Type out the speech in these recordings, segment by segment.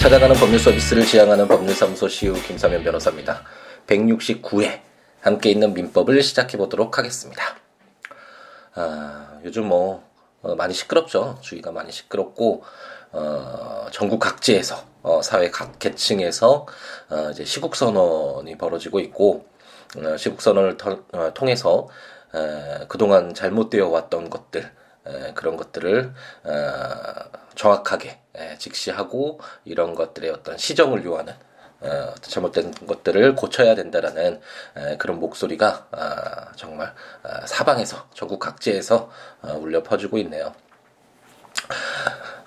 찾아가는 법률 서비스를 지향하는 법률사무소 시우 김사면 변호사입니다. 169회 함께 있는 민법을 시작해 보도록 하겠습니다. 아, 요즘 뭐 어, 많이 시끄럽죠. 주위가 많이 시끄럽고 어, 전국 각지에서 어, 사회 각 계층에서 어, 이제 시국 선언이 벌어지고 있고 어, 시국 선언을 터, 어, 통해서 에, 그동안 잘못되어 왔던 것들 에, 그런 것들을 어, 정확하게 에, 직시하고 이런 것들의 어떤 시정을 요하는 어, 잘못된 것들을 고쳐야 된다라는 에, 그런 목소리가 아, 정말 아, 사방에서 전국 각지에서 어, 울려 퍼지고 있네요.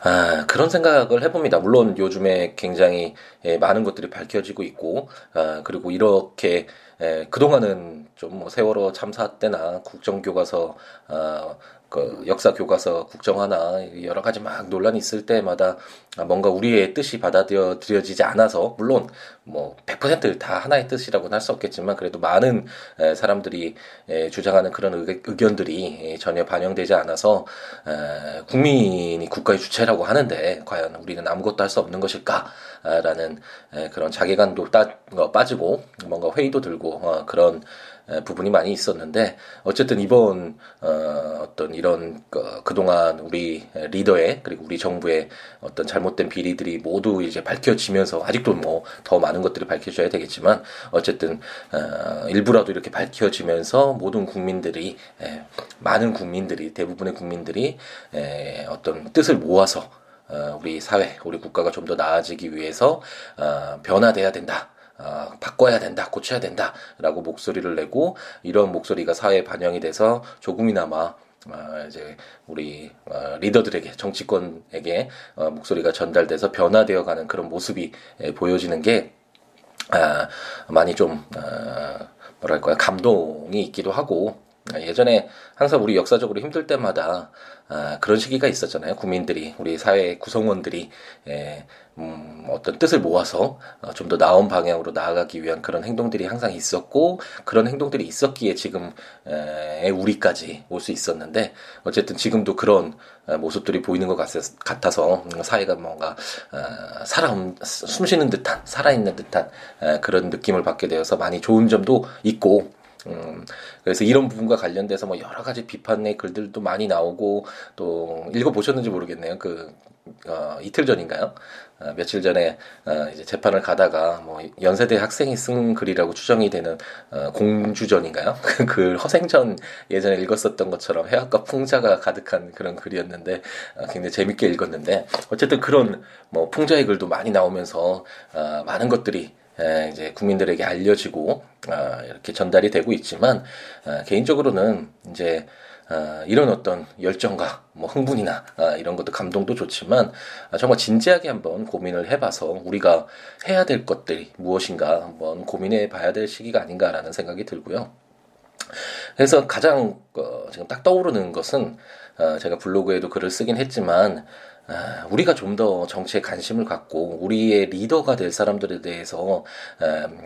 아, 그런 생각을 해봅니다. 물론 요즘에 굉장히 예, 많은 것들이 밝혀지고 있고, 아, 그리고 이렇게 예, 그동안은 좀 뭐 세월호 참사 때나 국정교과서 아, 그 역사 교과서 국정화나 여러 가지 막 논란이 있을 때마다 뭔가 우리의 뜻이 받아들여지지 않아서 물론 뭐 100%다 하나의 뜻이라고는 할 수 없겠지만 그래도 많은 사람들이 주장하는 그런 의견들이 전혀 반영되지 않아서 국민이 국가의 주체라고 하는데 과연 우리는 아무것도 할 수 없는 것일까라는 그런 자괴감도 어, 빠지고 뭔가 회의도 들고 어, 그런 부분이 많이 있었는데 어쨌든 이번 어, 어떤 이런 그동안 우리 리더의 그리고 우리 정부의 어떤 잘못된 비리들이 모두 이제 밝혀지면서 아직도 뭐 더 많은 것들이 밝혀져야 되겠지만 어쨌든 어, 일부라도 이렇게 밝혀지면서 모든 국민들이 에, 많은 국민들이 대부분의 국민들이 에, 어떤 뜻을 모아서 어, 우리 사회, 우리 국가가 좀 더 나아지기 위해서 어, 변화돼야 된다. 어, 바꿔야 된다, 고쳐야 된다 라고 목소리를 내고 이런 목소리가 사회에 반영이 돼서 조금이나마 어, 이제 우리 어, 리더들에게 정치권에게 어, 목소리가 전달돼서 변화되어 가는 그런 모습이 에, 보여지는 게 아, 많이 좀 어, 뭐랄까요 감동이 있기도 하고 예전에 항상 우리 역사적으로 힘들 때마다 아, 그런 시기가 있었잖아요. 국민들이 우리 사회 구성원들이 예, 음, 어떤 뜻을 모아서 어, 좀더 나은 방향으로 나아가기 위한 그런 행동들이 항상 있었고 그런 행동들이 있었기에 지금 에, 우리까지 올 수 있었는데 어쨌든 지금도 그런 어, 모습들이 보이는 것 같 아서 사회가 뭔가 어, 살아 숨쉬는 듯한 살아있는 듯한 에, 그런 느낌을 받게 되어서 많이 좋은 점도 있고 음, 그래서 이런 부분과 관련돼서 뭐 여러 가지 비판의 글들도 많이 나오고 또 읽어보셨는지 모르겠네요. 그, 어, 이틀 전인가요? 어, 며칠 전에 어, 이제 재판을 가다가 뭐 연세대 학생이 쓴 글이라고 추정이 되는 어, 공주전인가요? 그 허생전 예전에 읽었었던 것처럼 해학과 풍자가 가득한 그런 글이었는데 어, 굉장히 재밌게 읽었는데 어쨌든 그런 뭐 풍자의 글도 많이 나오면서 어, 많은 것들이 에, 이제 국민들에게 알려지고 아, 이렇게 전달이 되고 있지만 아, 개인적으로는 이제 아, 이런 어떤 열정과 뭐 흥분이나 아, 이런 것도 감동도 좋지만 아, 정말 진지하게 한번 고민을 해봐서 우리가 해야 될 것들이 무엇인가 한번 고민해 봐야 될 시기가 아닌가라는 생각이 들고요. 그래서 가장 어, 지금 딱 떠오르는 것은 어, 제가 블로그에도 글을 쓰긴 했지만 아, 우리가 좀 더 정치에 관심을 갖고 우리의 리더가 될 사람들에 대해서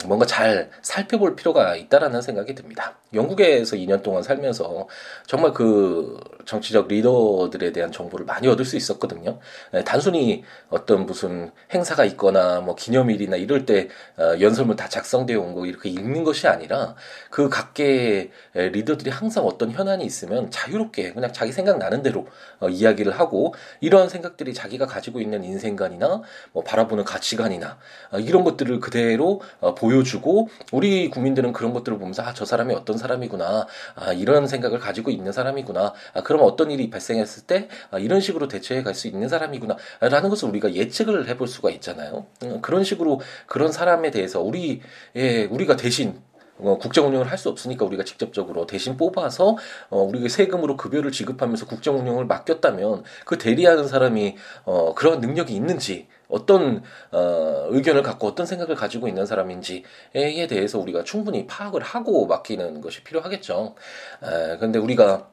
뭔가 잘 살펴볼 필요가 있다라는 생각이 듭니다. 영국에서 2년 동안 살면서 정말 그 정치적 리더들에 대한 정보를 많이 얻을 수 있었거든요. 단순히 어떤 무슨 행사가 있거나 뭐 기념일이나 이럴 때 어, 연설문 다 작성되어 온 거 이렇게 읽는 것이 아니라 그 각계의 리더들이 항상 어떤 현안이 있으면 자유롭게 그냥 자기 생각 나는 대로 어, 이야기를 하고 이런 생각 생각들이 자기가 가지고 있는 인생관이나 뭐 바라보는 가치관이나 어, 이런 것들을 그대로 어, 보여주고 우리 국민들은 그런 것들을 보면서 아, 저 사람이 어떤 사람이구나. 아, 이런 생각을 가지고 있는 사람이구나. 아, 그럼 어떤 일이 발생했을 때 아, 이런 식으로 대처해 갈 수 있는 사람이구나. 라는 것을 우리가 예측을 해볼 수가 있잖아요. 음, 그런 식으로 그런 사람에 대해서 우리, 예, 우리가 대신 어, 국정 운영을 할 수 없으니까 우리가 직접적으로 대신 뽑아서 어, 우리가 세금으로 급여를 지급하면서 국정 운영을 맡겼다면 그 대리하는 사람이 어, 그런 능력이 있는지 어떤 어, 의견을 갖고 어떤 생각을 가지고 있는 사람인지에 대해서 우리가 충분히 파악을 하고 맡기는 것이 필요하겠죠. 에, 근데 우리가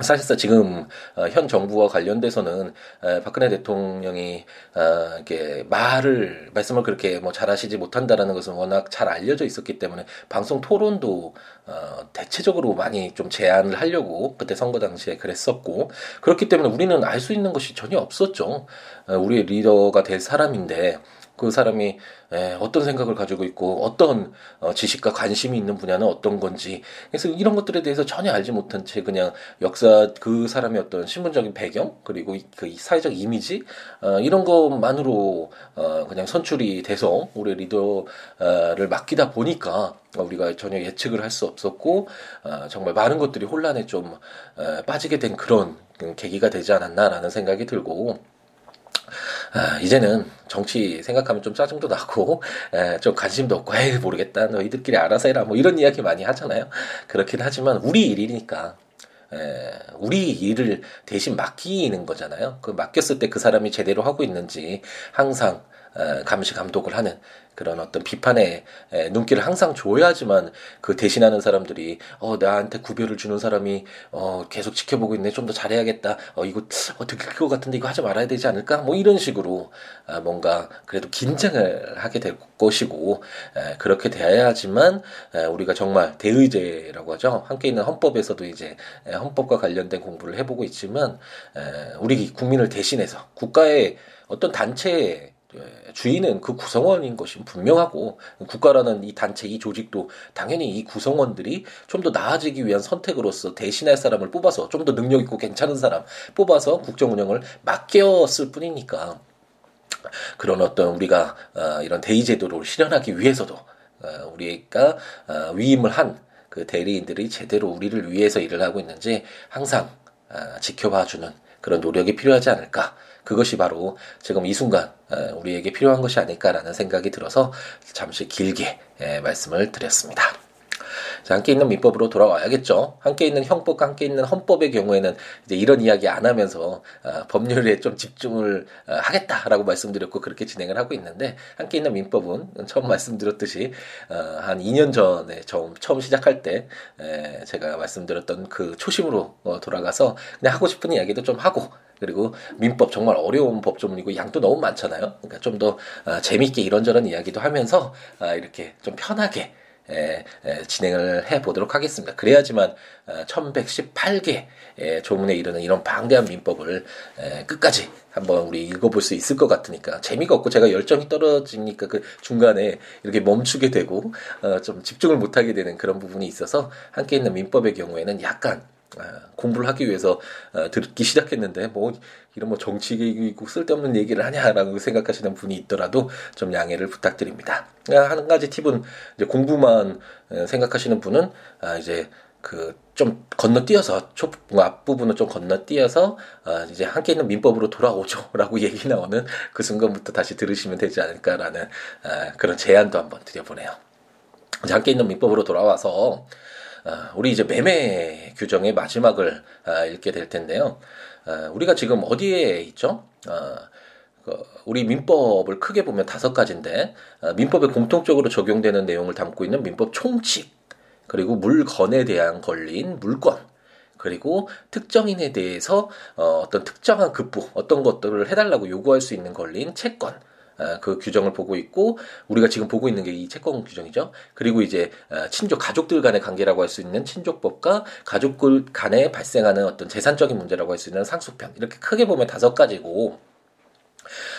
사실상 지금 어, 현 정부와 관련돼서는 박근혜 대통령이 어, 이렇게 말을 말씀을 그렇게 뭐 잘하시지 못한다라는 것은 워낙 잘 알려져 있었기 때문에 방송 토론도 어, 대체적으로 많이 좀 제한을 하려고 그때 선거 당시에 그랬었고 그렇기 때문에 우리는 알 수 있는 것이 전혀 없었죠. 우리의 리더가 될 사람인데 그 사람이 에, 어떤 생각을 가지고 있고 어떤 어, 지식과 관심이 있는 분야는 어떤 건지. 그래서 이런 것들에 대해서 전혀 알지 못한 채 그냥 역사 그 사람의 어떤 신분적인 배경 그리고 그 사회적 이미지 어, 이런 것만으로 어, 그냥 선출이 돼서 우리 리더를 맡기다 보니까 우리가 전혀 예측을 할 수 없었고 어, 정말 많은 것들이 혼란에 좀 어, 빠지게 된 그런 계기가 되지 않았나라는 생각이 들고 아, 이제는 정치 생각하면 좀 짜증도 나고 에, 좀 관심도 없고 에이 모르겠다. 너희들끼리 알아서 해라. 뭐 이런 이야기 많이 하잖아요. 그렇긴 하지만 우리 일이니까 에, 우리 일을 대신 맡기는 거잖아요. 그 맡겼을 때 그 사람이 제대로 하고 있는지 항상 에, 감시 감독을 하는 그런 어떤 비판의 눈길을 항상 줘야지만 그 대신하는 사람들이 어 나한테 구별을 주는 사람이 어 계속 지켜보고 있네. 좀 더 잘해야겠다. 어 이거 어 들킬 것 같은데 이거 하지 말아야 되지 않을까? 뭐 이런 식으로 아 뭔가 그래도 긴장을 하게 될 것이고 에, 그렇게 돼야지만 에, 우리가 정말 대의제라고 하죠. 함께 있는 헌법에서도 이제 에, 헌법과 관련된 공부를 해보고 있지만 에, 우리 국민을 대신해서 국가의 어떤 단체에 예, 주인은 그 구성원인 것이 분명하고 국가라는 이 단체 이 조직도 당연히 이 구성원들이 좀 더 나아지기 위한 선택으로서 대신할 사람을 뽑아서 좀 더 능력 있고 괜찮은 사람 뽑아서 국정 운영을 맡겼을 뿐이니까 그런 어떤 우리가 어, 이런 대의 제도를 실현하기 위해서도 어, 우리가 어, 위임을 한 그 대리인들이 제대로 우리를 위해서 일을 하고 있는지 항상 지켜봐주는 그런 노력이 필요하지 않을까 그것이 바로 지금 이 순간 우리에게 필요한 것이 아닐까라는 생각이 들어서 잠시 길게 말씀을 드렸습니다. 자, 함께 있는 민법으로 돌아와야겠죠. 함께 있는 형법, 함께 있는 헌법의 경우에는 이제 이런 이야기 안 하면서 어, 법률에 좀 집중을 어, 하겠다라고 말씀드렸고 그렇게 진행을 하고 있는데 함께 있는 민법은 처음 말씀드렸듯이 어, 한 2년 전에 처음 처음 시작할 때 에, 제가 말씀드렸던 그 초심으로 어, 돌아가서 그냥 하고 싶은 이야기도 좀 하고 그리고 민법 정말 어려운 법조문이고 양도 너무 많잖아요. 그러니까 좀더 어, 재밌게 이런저런 이야기도 하면서 어, 이렇게 좀 편하게 진행을 해 보도록 하겠습니다. 그래야지만 어, 1118개 에, 조문에 이르는 이런 방대한 민법을 에, 끝까지 한번 우리 읽어볼 수 있을 것 같으니까 재미가 없고 제가 열정이 떨어지니까 그 중간에 이렇게 멈추게 되고 어, 좀 집중을 못하게 되는 그런 부분이 있어서 함께 있는 민법의 경우에는 약간 아, 공부를 하기 위해서 어, 듣기 시작했는데 뭐 이런 뭐 정치이고 쓸데없는 얘기를 하냐라고 생각하시는 분이 있더라도 좀 양해를 부탁드립니다. 아, 한 가지 팁은 이제 공부만 어, 생각하시는 분은 아, 이제 그 좀 건너뛰어서 초 앞부분을 좀 건너뛰어서 어, 이제 함께 있는 민법으로 돌아오죠라고 얘기 나오는 그 순간부터 다시 들으시면 되지 않을까라는 어, 그런 제안도 한번 드려보네요. 함께 있는 민법으로 돌아와서 아, 우리 이제 매매 규정의 마지막을 아, 읽게 될 텐데요. 아, 우리가 지금 어디에 있죠? 그 우리 민법을 크게 보면 다섯 가지인데 민법에 공통적으로 적용되는 내용을 담고 있는 민법 총칙 그리고 물건에 대한 걸린 물권 그리고 특정인에 대해서 어, 어떤 특정한 급부 어떤 것들을 해달라고 요구할 수 있는 걸린 채권 어, 그 규정을 보고 있고 우리가 지금 보고 있는 게 이 채권 규정이죠. 그리고 이제 어, 친족 가족들 간의 관계라고 할 수 있는 친족법과 가족들 간에 발생하는 어떤 재산적인 문제라고 할 수 있는 상속편 이렇게 크게 보면 다섯 가지고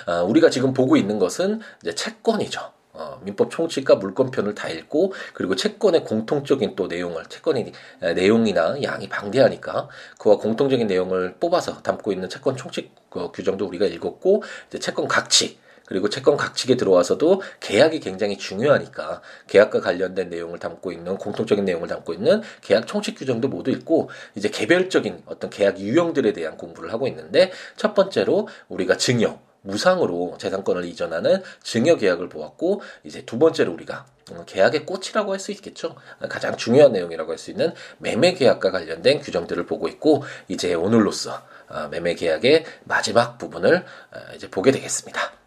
어, 우리가 지금 보고 있는 것은 이제 채권이죠. 어, 민법 총칙과 물권편을 다 읽고 그리고 채권의 공통적인 또 내용을 채권의 내용이나 양이 방대하니까 그와 공통적인 내용을 뽑아서 담고 있는 채권 총칙 그 규정도 우리가 읽었고 이제 채권 각칙 그리고 채권 각칙에 들어와서도 계약이 굉장히 중요하니까 계약과 관련된 내용을 담고 있는 공통적인 내용을 담고 있는 계약 총칙 규정도 모두 있고 이제 개별적인 어떤 계약 유형들에 대한 공부를 하고 있는데 첫 번째로 우리가 증여 무상으로 재산권을 이전하는 증여 계약을 보았고 이제 두 번째로 우리가 계약의 꽃이라고 할 수 있겠죠. 가장 중요한 내용이라고 할 수 있는 매매 계약과 관련된 규정들을 보고 있고 이제 오늘로써 어, 매매 계약의 마지막 부분을 어, 이제 보게 되겠습니다.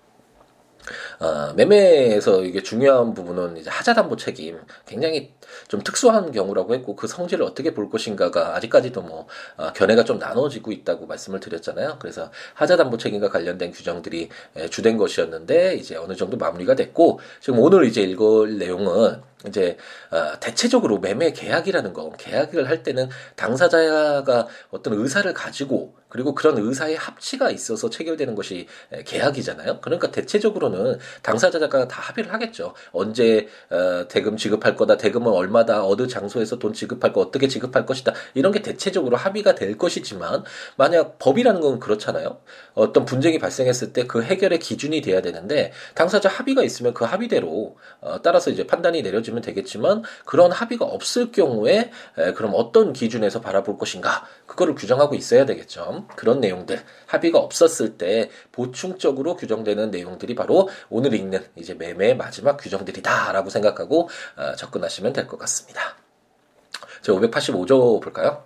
어, 매매에서 이게 중요한 부분은 이제 하자담보 책임 굉장히 좀 특수한 경우라고 했고 그 성질을 어떻게 볼 것인가가 아직까지도 뭐 어, 견해가 좀 나눠지고 있다고 말씀을 드렸잖아요. 그래서 하자담보 책임과 관련된 규정들이 주된 것이었는데 이제 어느 정도 마무리가 됐고 지금 오늘 이제 읽을 내용은 이제 어, 대체적으로 매매 계약이라는 거 계약을 할 때는 당사자가 어떤 의사를 가지고 그리고 그런 의사의 합치가 있어서 체결되는 것이 계약이잖아요. 그러니까 대체적으로는 당사자가 다 합의를 하겠죠. 언제 어, 대금 지급할 거다, 대금은 얼마다, 어느 장소에서 돈 지급할 거, 어떻게 지급할 것이다. 이런 게 대체적으로 합의가 될 것이지만 만약 법이라는 건 그렇잖아요. 어떤 분쟁이 발생했을 때 그 해결의 기준이 돼야 되는데 당사자 합의가 있으면 그 합의대로 어, 따라서 이제 판단이 내려지 면 되겠지만 그런 합의가 없을 경우에 에, 그럼 어떤 기준에서 바라볼 것인가 그거를 규정하고 있어야 되겠죠. 그런 내용들 합의가 없었을 때 보충적으로 규정되는 내용들이 바로 오늘 읽는 이제 매매의 마지막 규정들이다라고 생각하고 어, 접근하시면 될 것 같습니다. 제 585조 볼까요?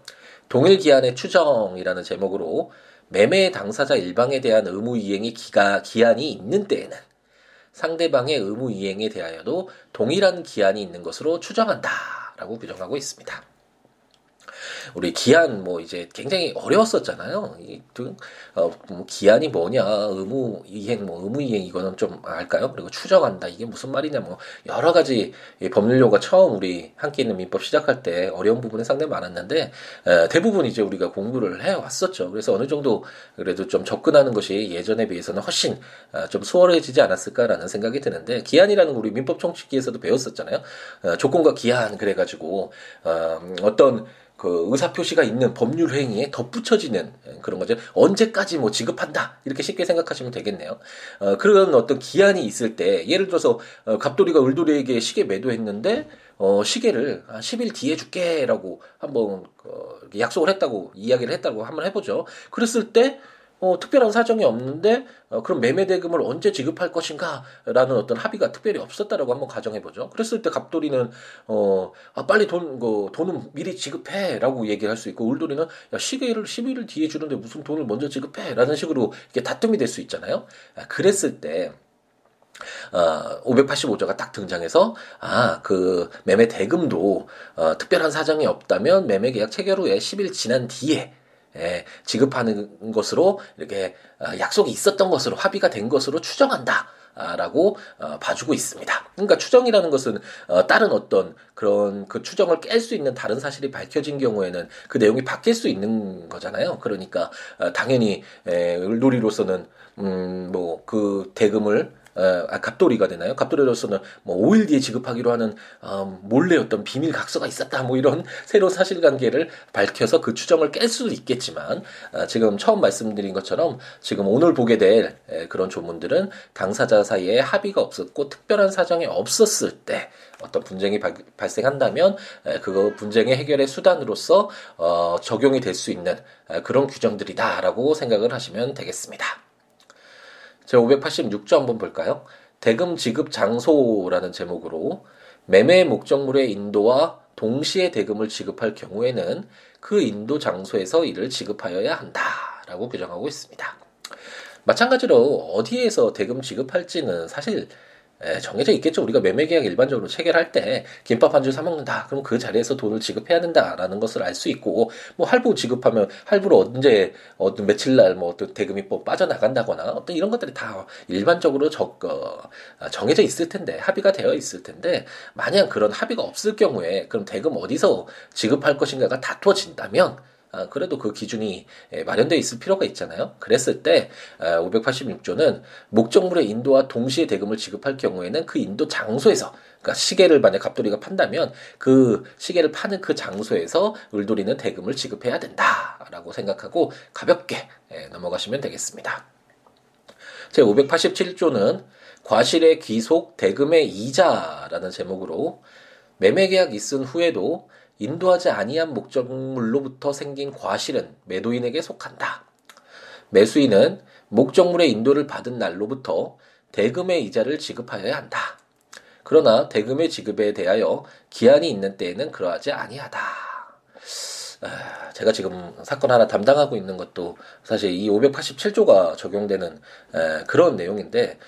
동일 기한의 추정이라는 제목으로 매매 당사자 일방에 대한 의무 이행이 기가, 기한이 있는 때에는 상대방의 의무 이행에 대하여도 동일한 기한이 있는 것으로 추정한다라고 규정하고 있습니다. 우리 기한 뭐 이제 굉장히 어려웠었잖아요. 이 어, 뭐 기한이 뭐냐, 의무 이행 뭐 의무 이행 이거는 좀 알까요? 그리고 추정한다 이게 무슨 말이냐 뭐 여러 가지 법률 용어가 처음 우리 함께 있는 민법 시작할 때 어려운 부분이 상당히 많았는데 에, 대부분 이제 우리가 공부를 해 왔었죠. 그래서 어느 정도 그래도 좀 접근하는 것이 예전에 비해서는 훨씬 어, 좀 수월해지지 않았을까라는 생각이 드는데 기한이라는 우리 민법 총칙기에서도 배웠었잖아요. 어, 조건과 기한 그래가지고 어, 어떤 그 의사 표시가 있는 법률 행위에 덧붙여지는 그런 거죠. 언제까지 뭐 지급한다 이렇게 쉽게 생각하시면 되겠네요. 어, 그런 어떤 기한이 있을 때 예를 들어서 어, 갑돌이가 을돌이에게 시계 매도했는데 어, 시계를 한 10일 뒤에 줄게라고 한번 어, 약속을 했다고 이야기를 했다고 한번 해보죠. 그랬을 때 어, 특별한 사정이 없는데 어, 그럼 매매 대금을 언제 지급할 것인가라는 어떤 합의가 특별히 없었다라고 한번 가정해 보죠. 그랬을 때 갑돌이는 어, 아, 빨리 돈, 그, 돈은 미리 지급해라고 얘기를 할 수 있고 울돌이는 야, 시계를 10일 뒤에 주는데 무슨 돈을 먼저 지급해라는 식으로 이게 다툼이 될 수 있잖아요. 아, 그랬을 때 어, 585조가 딱 등장해서 아, 그 매매 대금도 어, 특별한 사정이 없다면 매매 계약 체결 후에 10일 지난 뒤에 예, 지급하는 것으로 이렇게 어, 약속이 있었던 것으로 합의가 된 것으로 추정한다. 라고 어, 봐주고 있습니다. 그러니까 추정이라는 것은 어, 다른 어떤 그런 그 추정을 깰 수 있는 다른 사실이 밝혀진 경우에는 그 내용이 바뀔 수 있는 거잖아요. 그러니까 어, 당연히 에, 을돌이로서는 음, 뭐 그 대금을 어, 아, 갑돌이가 되나요? 갑돌이로서는 뭐 5일 뒤에 지급하기로 하는 어, 몰래 어떤 비밀 각서가 있었다 뭐 이런 새로운 사실관계를 밝혀서 그 추정을 깰 수도 있겠지만 어, 지금 처음 말씀드린 것처럼 지금 오늘 보게 될 에, 그런 조문들은 당사자 사이에 합의가 없었고 특별한 사정이 없었을 때 어떤 분쟁이 바, 발생한다면 에, 그거 분쟁의 해결의 수단으로서 어, 적용이 될 수 있는 에, 그런 규정들이다라고 생각을 하시면 되겠습니다. 제 586조 한번 볼까요? 대금 지급 장소라는 제목으로 매매 목적물의 인도와 동시에 대금을 지급할 경우에는 그 인도 장소에서 이를 지급하여야 한다라고 규정하고 있습니다. 마찬가지로 어디에서 대금 지급할지는 사실 예, 정해져 있겠죠. 우리가 매매 계약 일반적으로 체결할 때 김밥 한 줄 사 먹는다. 그럼 그 자리에서 돈을 지급해야 된다라는 것을 알 수 있고 뭐 할부 지급하면 할부로 언제 어떤 며칠 날 뭐 어떤 대금이 뭐 빠져나간다거나 어떤 이런 것들이 다 일반적으로 적 어, 정해져 있을 텐데 합의가 되어 있을 텐데 만약 그런 합의가 없을 경우에 그럼 대금 어디서 지급할 것인가가 다투어진다면 아, 그래도 그 기준이 예, 마련되어 있을 필요가 있잖아요. 그랬을 때 586조는 아, 목적물의 인도와 동시에 대금을 지급할 경우에는 그 인도 장소에서 그러니까 시계를 만약 갑돌이가 판다면 그 시계를 파는 그 장소에서 을돌이는 대금을 지급해야 된다라고 생각하고 가볍게 예, 넘어가시면 되겠습니다. 제 587조는 과실의 귀속 대금의 이자라는 제목으로 매매계약 있은 후에도 인도하지 아니한 목적물로부터 생긴 과실은 매도인에게 속한다. 매수인은 목적물의 인도를 받은 날로부터 대금의 이자를 지급하여야 한다. 그러나 대금의 지급에 대하여 기한이 있는 때에는 그러하지 아니하다. 아, 제가 지금 사건 하나 담당하고 있는 것도 사실 이 587조가 적용되는 그런 내용인데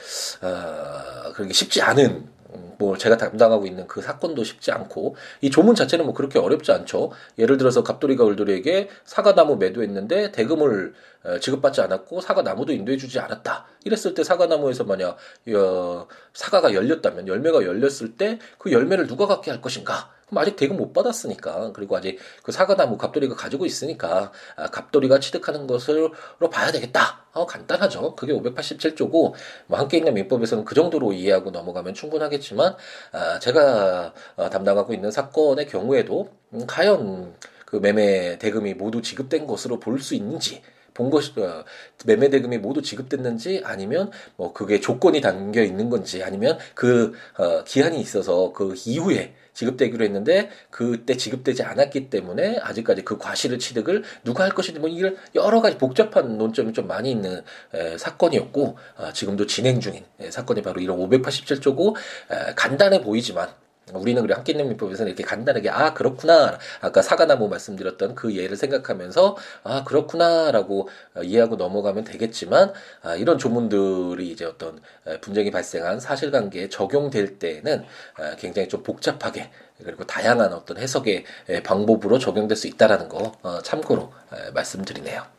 아, 그게 쉽지 않은 뭐 제가 담당하고 있는 그 사건도 쉽지 않고 이 조문 자체는 뭐 그렇게 어렵지 않죠. 예를 들어서 갑돌이가 을돌이에게 사과나무 매도했는데 대금을 지급받지 않았고 사과나무도 인도해주지 않았다. 이랬을 때 사과나무에서 만약 어, 사과가 열렸다면 열매가 열렸을 때 그 열매를 누가 갖게 할 것인가? 그럼 아직 대금 못 받았으니까 그리고 아직 그 사과나무 갑돌이가 가지고 있으니까 아, 갑돌이가 취득하는 것으로 봐야 되겠다. 어, 간단하죠. 그게 587조고 뭐 함께 있는 민법에서는 그 정도로 이해하고 넘어가면 충분하겠지만 아, 제가 어, 담당하고 있는 사건의 경우에도 음, 과연 그 매매 대금이 모두 지급된 것으로 볼 수 있는지 본 것이 어, 매매 대금이 모두 지급됐는지 아니면 뭐 그게 조건이 담겨 있는 건지 아니면 그 어, 기한이 있어서 그 이후에 지급되기로 했는데 그때 지급되지 않았기 때문에 아직까지 그 과실을 취득을 누가 할 것인지 뭐 이런 여러 가지 복잡한 논점이 좀 많이 있는 에, 사건이었고 아, 지금도 진행 중인 에, 사건이 바로 이런 587조고 에, 간단해 보이지만 우리는 그래 함께 있는 민법에서는 이렇게 간단하게 아 그렇구나 아까 사과나무 말씀드렸던 그 예를 생각하면서 아 그렇구나라고 이해하고 넘어가면 되겠지만 아, 이런 조문들이 이제 어떤 분쟁이 발생한 사실관계에 적용될 때는 아, 굉장히 좀 복잡하게 그리고 다양한 어떤 해석의 방법으로 적용될 수 있다라는 거 어, 참고로 말씀드리네요.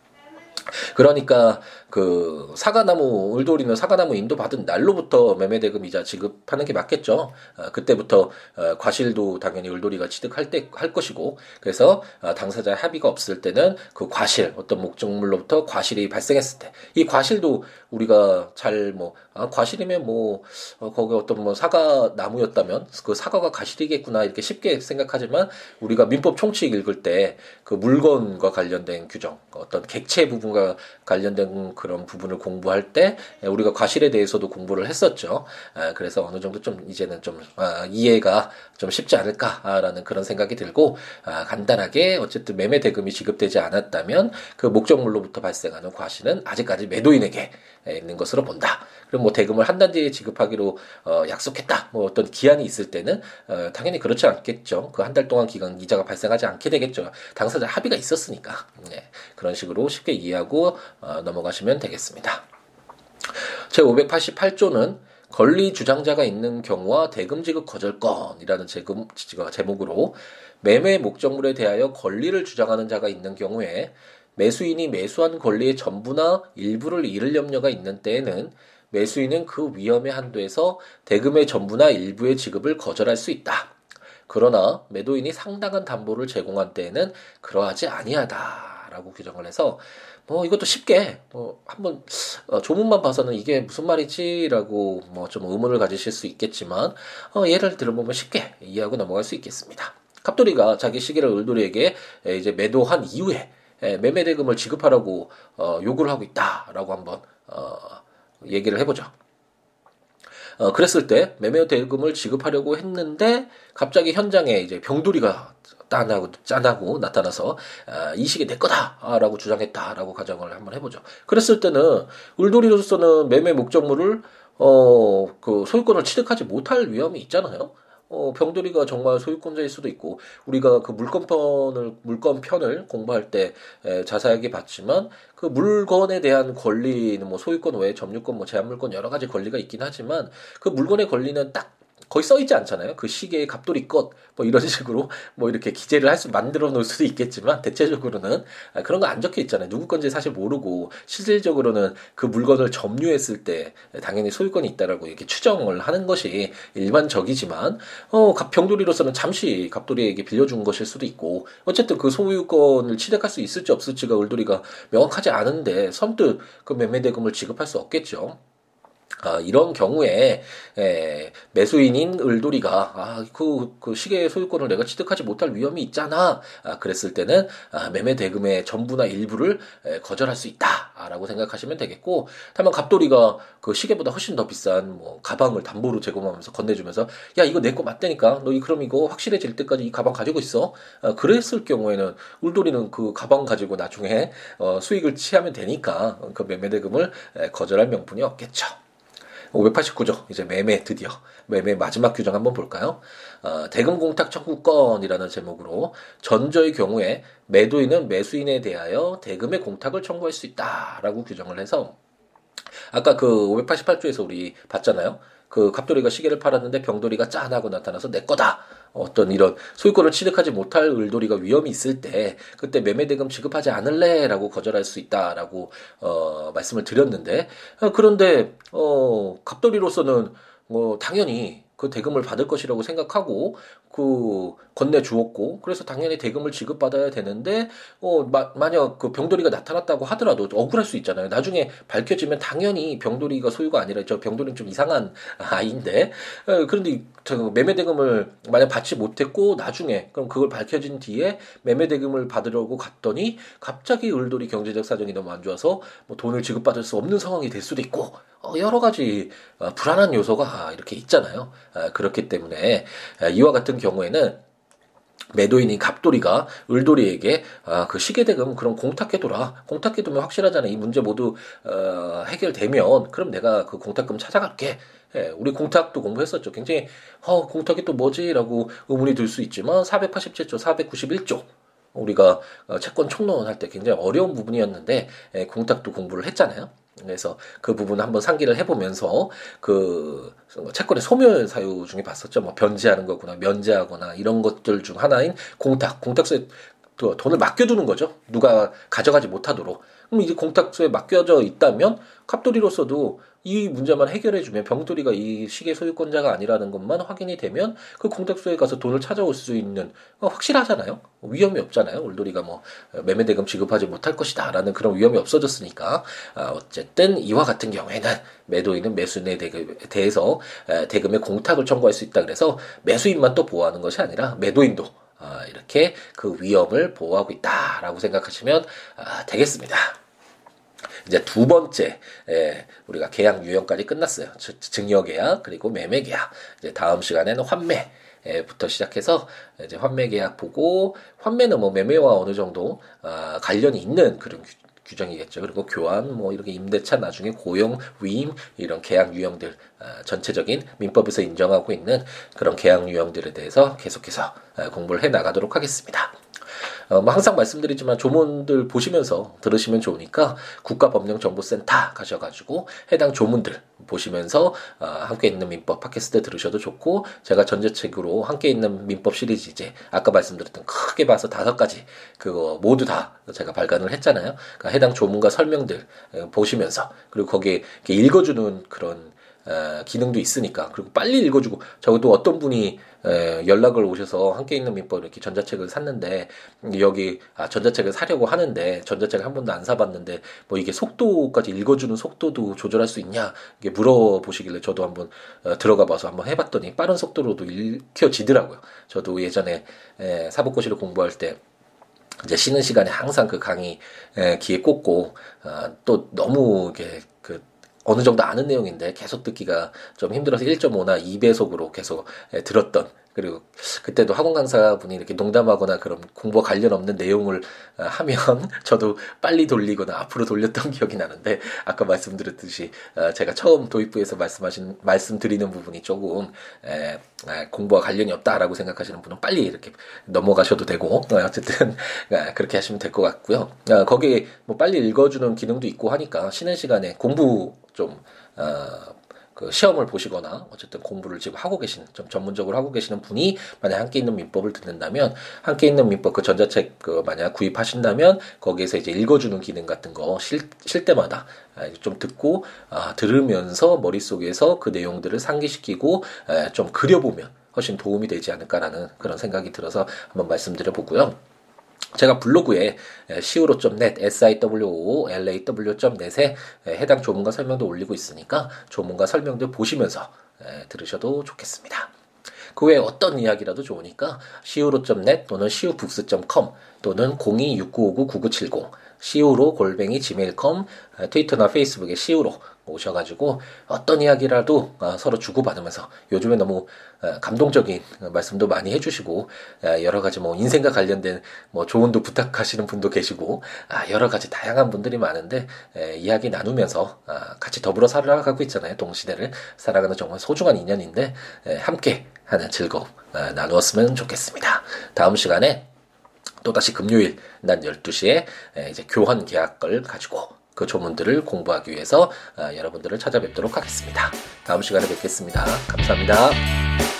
그러니까 그 사과나무 울돌이는 사과나무 인도 받은 날로부터 매매대금 이자 지급하는 게 맞겠죠. 아, 그때부터 어, 과실도 당연히 울돌이가 취득할 때 할 것이고 그래서 아, 당사자의 합의가 없을 때는 그 과실 어떤 목적물로부터 과실이 발생했을 때 이 과실도 우리가 잘뭐 아, 과실이면 뭐 어, 거기 어떤 뭐 사과 나무였다면 그 사과가 과실이겠구나 이렇게 쉽게 생각하지만 우리가 민법 총칙 읽을 때 그 물건과 관련된 규정 어떤 객체 부분과 관련된 그런 부분을 공부할 때 우리가 과실에 대해서도 공부를 했었죠. 아, 그래서 어느 정도 좀 이제는 좀 아, 이해가 좀 쉽지 않을까라는 그런 생각이 들고 아, 간단하게 어쨌든 매매 대금이 지급되지 않았다면 그 목적물로부터 발생하는 과실은 아직까지 매도인에게 있는 것으로 본다. 그럼 뭐 대금을 한 달 뒤에 지급하기로 어, 약속했다. 뭐 어떤 기한이 있을 때는 어, 당연히 그렇지 않겠죠. 그 한 달 동안 기간 이자가 발생하지 않게 되겠죠. 당사자 합의가 있었으니까 네. 그런 식으로 쉽게 이해하고 어, 넘어가시면 되겠습니다. 제 588조는 권리 주장자가 있는 경우와 대금 지급 거절권이라는 제금, 제목으로 매매 목적물에 대하여 권리를 주장하는 자가 있는 경우에 매수인이 매수한 권리의 전부나 일부를 잃을 염려가 있는 때에는 매수인은 그 위험의 한도에서 대금의 전부나 일부의 지급을 거절할 수 있다. 그러나 매도인이 상당한 담보를 제공한 때에는 그러하지 아니하다 라고 규정을 해서 뭐 이것도 쉽게 뭐 한번 어, 조문만 봐서는 이게 무슨 말이지라고 뭐 좀 의문을 가지실 수 있겠지만 어, 예를 들어보면 쉽게 이해하고 넘어갈 수 있겠습니다. 갑돌이가 자기 시계를 을돌이에게 이제 매도한 이후에 매매 대금을 지급하라고 어, 요구를 하고 있다라고 한번 어, 얘기를 해보죠. 어, 그랬을 때 매매 대금을 지급하려고 했는데 갑자기 현장에 이제 병돌이가 짠하고 짠하고 나타나서 아, 이 시계 내 거다라고 주장했다라고 가정을 한번 해보죠. 그랬을 때는 울돌이로서는 매매 목적물을 어 그 소유권을 취득하지 못할 위험이 있잖아요. 어, 병돌이가 정말 소유권자일 수도 있고 우리가 그 물건편을 물건 편을 공부할 때 에, 자세하게 봤지만 그 물건에 대한 권리는 뭐 소유권 외에 점유권 뭐 제한물권 여러 가지 권리가 있긴 하지만 그 물건의 권리는 딱 거의 써 있지 않잖아요. 그 시계의 갑돌이 것, 뭐 이런 식으로 뭐 이렇게 기재를 할 수, 만들어 놓을 수도 있겠지만, 대체적으로는 아, 그런 거 안 적혀 있잖아요. 누구 건지 사실 모르고, 실질적으로는 그 물건을 점유했을 때 당연히 소유권이 있다라고 이렇게 추정을 하는 것이 일반적이지만, 어, 병돌이로서는 잠시 갑돌이에게 빌려준 것일 수도 있고, 어쨌든 그 소유권을 취득할 수 있을지 없을지가 을돌이가 명확하지 않은데, 선뜻 그 매매대금을 지급할 수 없겠죠. 아, 이런 경우에 에, 매수인인 을돌이가 아, 그, 그 시계의 소유권을 내가 취득하지 못할 위험이 있잖아. 아, 그랬을 때는 아, 매매 대금의 전부나 일부를 에, 거절할 수 있다라고 생각하시면 되겠고, 다만 갑돌이가 그 시계보다 훨씬 더 비싼 뭐 가방을 담보로 제공하면서 건네주면서 야 이거 내 거 맞다니까 너 이 그럼 이거 확실해질 때까지 이 가방 가지고 있어. 아, 그랬을 경우에는 울돌이는 그 가방 가지고 나중에 어, 수익을 취하면 되니까 그 매매 대금을 에, 거절할 명분이 없겠죠. 589조 이제 매매 드디어 매매 마지막 규정 한번 볼까요? 어, 대금 공탁 청구권이라는 제목으로 전저의 경우에 매도인은 매수인에 대하여 대금의 공탁을 청구할 수 있다라고 규정을 해서 아까 그 588조에서 우리 봤잖아요. 그 갑돌이가 시계를 팔았는데 병돌이가 짠 하고 나타나서 내 거다. 어떤 이런 소유권을 취득하지 못할 을돌이가 위험이 있을 때 그때 매매 대금 지급하지 않을래라고 거절할 수 있다라고 어 말씀을 드렸는데 어, 그런데 어 갑돌이로서는 뭐 당연히 그 대금을 받을 것이라고 생각하고 그 건네 주었고 그래서 당연히 대금을 지급받아야 되는데 어 마, 만약 그 병돌이가 나타났다고 하더라도 억울할 수 있잖아요. 나중에 밝혀지면 당연히 병돌이가 소유가 아니라 저 병돌이는 좀 이상한 아이인데 어, 그런데 저 매매 대금을 만약 받지 못했고 나중에 그럼 그걸 밝혀진 뒤에 매매 대금을 받으려고 갔더니 갑자기 을돌이 경제적 사정이 너무 안 좋아서 뭐 돈을 지급받을 수 없는 상황이 될 수도 있고 어, 여러 가지 어, 불안한 요소가 이렇게 있잖아요. 아, 그렇기 때문에 아, 이와 같은 경우 에는 매도인인 갑돌이가 을돌이에게 아, 그 시계대금 그럼 공탁해둬라. 공탁해두면 확실하잖아. 이 문제 모두 어, 해결되면 그럼 내가 그 공탁금 찾아갈게. 예, 우리 공탁도 공부했었죠. 굉장히 어, 공탁이 또 뭐지라고 의문이 들 수 있지만 487조, 491조 우리가 어, 채권 총론 할 때 굉장히 어려운 부분이었는데 예, 공탁도 공부를 했잖아요. 그래서 그 부분 한번 상기를 해보면서 그 채권의 소멸 사유 중에 봤었죠. 뭐 변제하는 거구나, 면제하거나 이런 것들 중 하나인 공탁, 공탁소에 돈을 맡겨두는 거죠. 누가 가져가지 못하도록. 그럼 이제 공탁소에 맡겨져 있다면 갑돌이로서도 이 문제만 해결해주면 병돌이가 이 시계 소유권자가 아니라는 것만 확인이 되면 그 공탁소에 가서 돈을 찾아올 수 있는 어, 확실하잖아요. 위험이 없잖아요. 울돌이가 뭐 매매 대금 지급하지 못할 것이다라는 그런 위험이 없어졌으니까 아, 어쨌든 이와 같은 경우에는 매도인은 매수인에 대해서 대금의 공탁을 청구할 수 있다. 그래서 매수인만 또 보호하는 것이 아니라 매도인도 아, 이렇게 그 위험을 보호하고 있다라고 생각하시면 아, 되겠습니다. 이제 두 번째 예, 우리가 계약 유형까지 끝났어요. 증여 계약 그리고 매매 계약. 이제 다음 시간에는 환매. 부터 시작해서 이제 환매 계약 보고 환매는 뭐 매매와 어느 정도 아, 관련이 있는 그런 규정이겠죠. 그리고 교환, 뭐 이렇게 임대차, 나중에 고용, 위임 이런 계약 유형들 아, 전체적인 민법에서 인정하고 있는 그런 계약 유형들에 대해서 계속해서 아, 공부를 해 나가도록 하겠습니다. 어, 뭐 항상 말씀드리지만 조문들 보시면서 들으시면 좋으니까 국가법령정보센터 가셔가지고 해당 조문들 보시면서 어, 함께 있는 민법 팟캐스트 들으셔도 좋고 제가 전제책으로 함께 있는 민법 시리즈 이제 아까 말씀드렸던 크게 봐서 다섯 가지 그거 모두 다 제가 발간을 했잖아요. 그러니까 해당 조문과 설명들 어, 보시면서 그리고 거기에 읽어주는 그런 에, 기능도 있으니까. 그리고 빨리 읽어주고. 적어도 어떤 분이 에, 연락을 오셔서 함께 있는 민법 이렇게 전자책을 샀는데 여기 아, 전자책을 사려고 하는데 전자책을 한 번도 안 사봤는데 뭐 이게 속도까지 읽어주는 속도도 조절할 수 있냐? 이게 물어보시길래 저도 한번 어, 들어가 봐서 한번 해봤더니 빠른 속도로도 읽혀지더라고요. 저도 예전에 에, 사법고시를 공부할 때 이제 쉬는 시간에 항상 그 강의 에, 귀에 꽂고 아, 또 너무 이게 그 어느 정도 아는 내용인데 계속 듣기가 좀 힘들어서 1.5나 2배속으로 계속 예, 들었던 그리고 그때도 학원 강사분이 이렇게 농담하거나 그런 공부와 관련 없는 내용을 어, 하면 저도 빨리 돌리거나 앞으로 돌렸던 기억이 나는데 아까 말씀드렸듯이 어, 제가 처음 도입부에서 말씀하신 말씀드리는 부분이 조금 공부와 관련이 없다라고 생각하시는 분은 빨리 이렇게 넘어가셔도 되고 어, 어쨌든 그렇게 하시면 될 것 같고요. 거기 뭐 빨리 읽어주는 기능도 있고 하니까 쉬는 시간에 공부 좀 어, 그 시험을 보시거나 어쨌든 공부를 지금 하고 계신 좀 전문적으로 하고 계시는 분이 만약 함께 있는 민법을 듣는다면 함께 있는 민법 그 전자책 그 만약 구입하신다면 거기에서 이제 읽어주는 기능 같은 거쉴쉴 때마다 아, 좀 듣고 아, 들으면서 머릿속에서 그 내용들을 상기시키고 에, 좀 그려보면 훨씬 도움이 되지 않을까라는 그런 생각이 들어서 한번 말씀드려 보고요. 제가 블로그에 siwo.net, siwo.law.net에 해당 조문과 설명도 올리고 있으니까 조문과 설명도 보시면서 들으셔도 좋겠습니다. 그 외에 어떤 이야기라도 좋으니까 siwo.net 또는 siwobooks.com 또는 026959-9970 siwo 골뱅이 gmail.com 트위터나 페이스북에 siwo 오셔가지고 어떤 이야기라도 아, 서로 주고받으면서 요즘에 너무 아, 감동적인 말씀도 많이 해주시고 아, 여러 가지 뭐 인생과 관련된 뭐 조언도 부탁하시는 분도 계시고 여러 가지 다양한 분들이 많은데 이야기 나누면서 같이 더불어 살아가고 있잖아요 동시대를. 살아가는 정말 소중한 인연인데 함께 하는 즐거움 나누었으면 좋겠습니다. 다음 시간에 또다시 금요일 낮 12시에 이제 교환 계약을 가지고 그 조문들을 공부하기 위해서 여러분들을 찾아뵙도록 하겠습니다. 다음 시간에 뵙겠습니다. 감사합니다.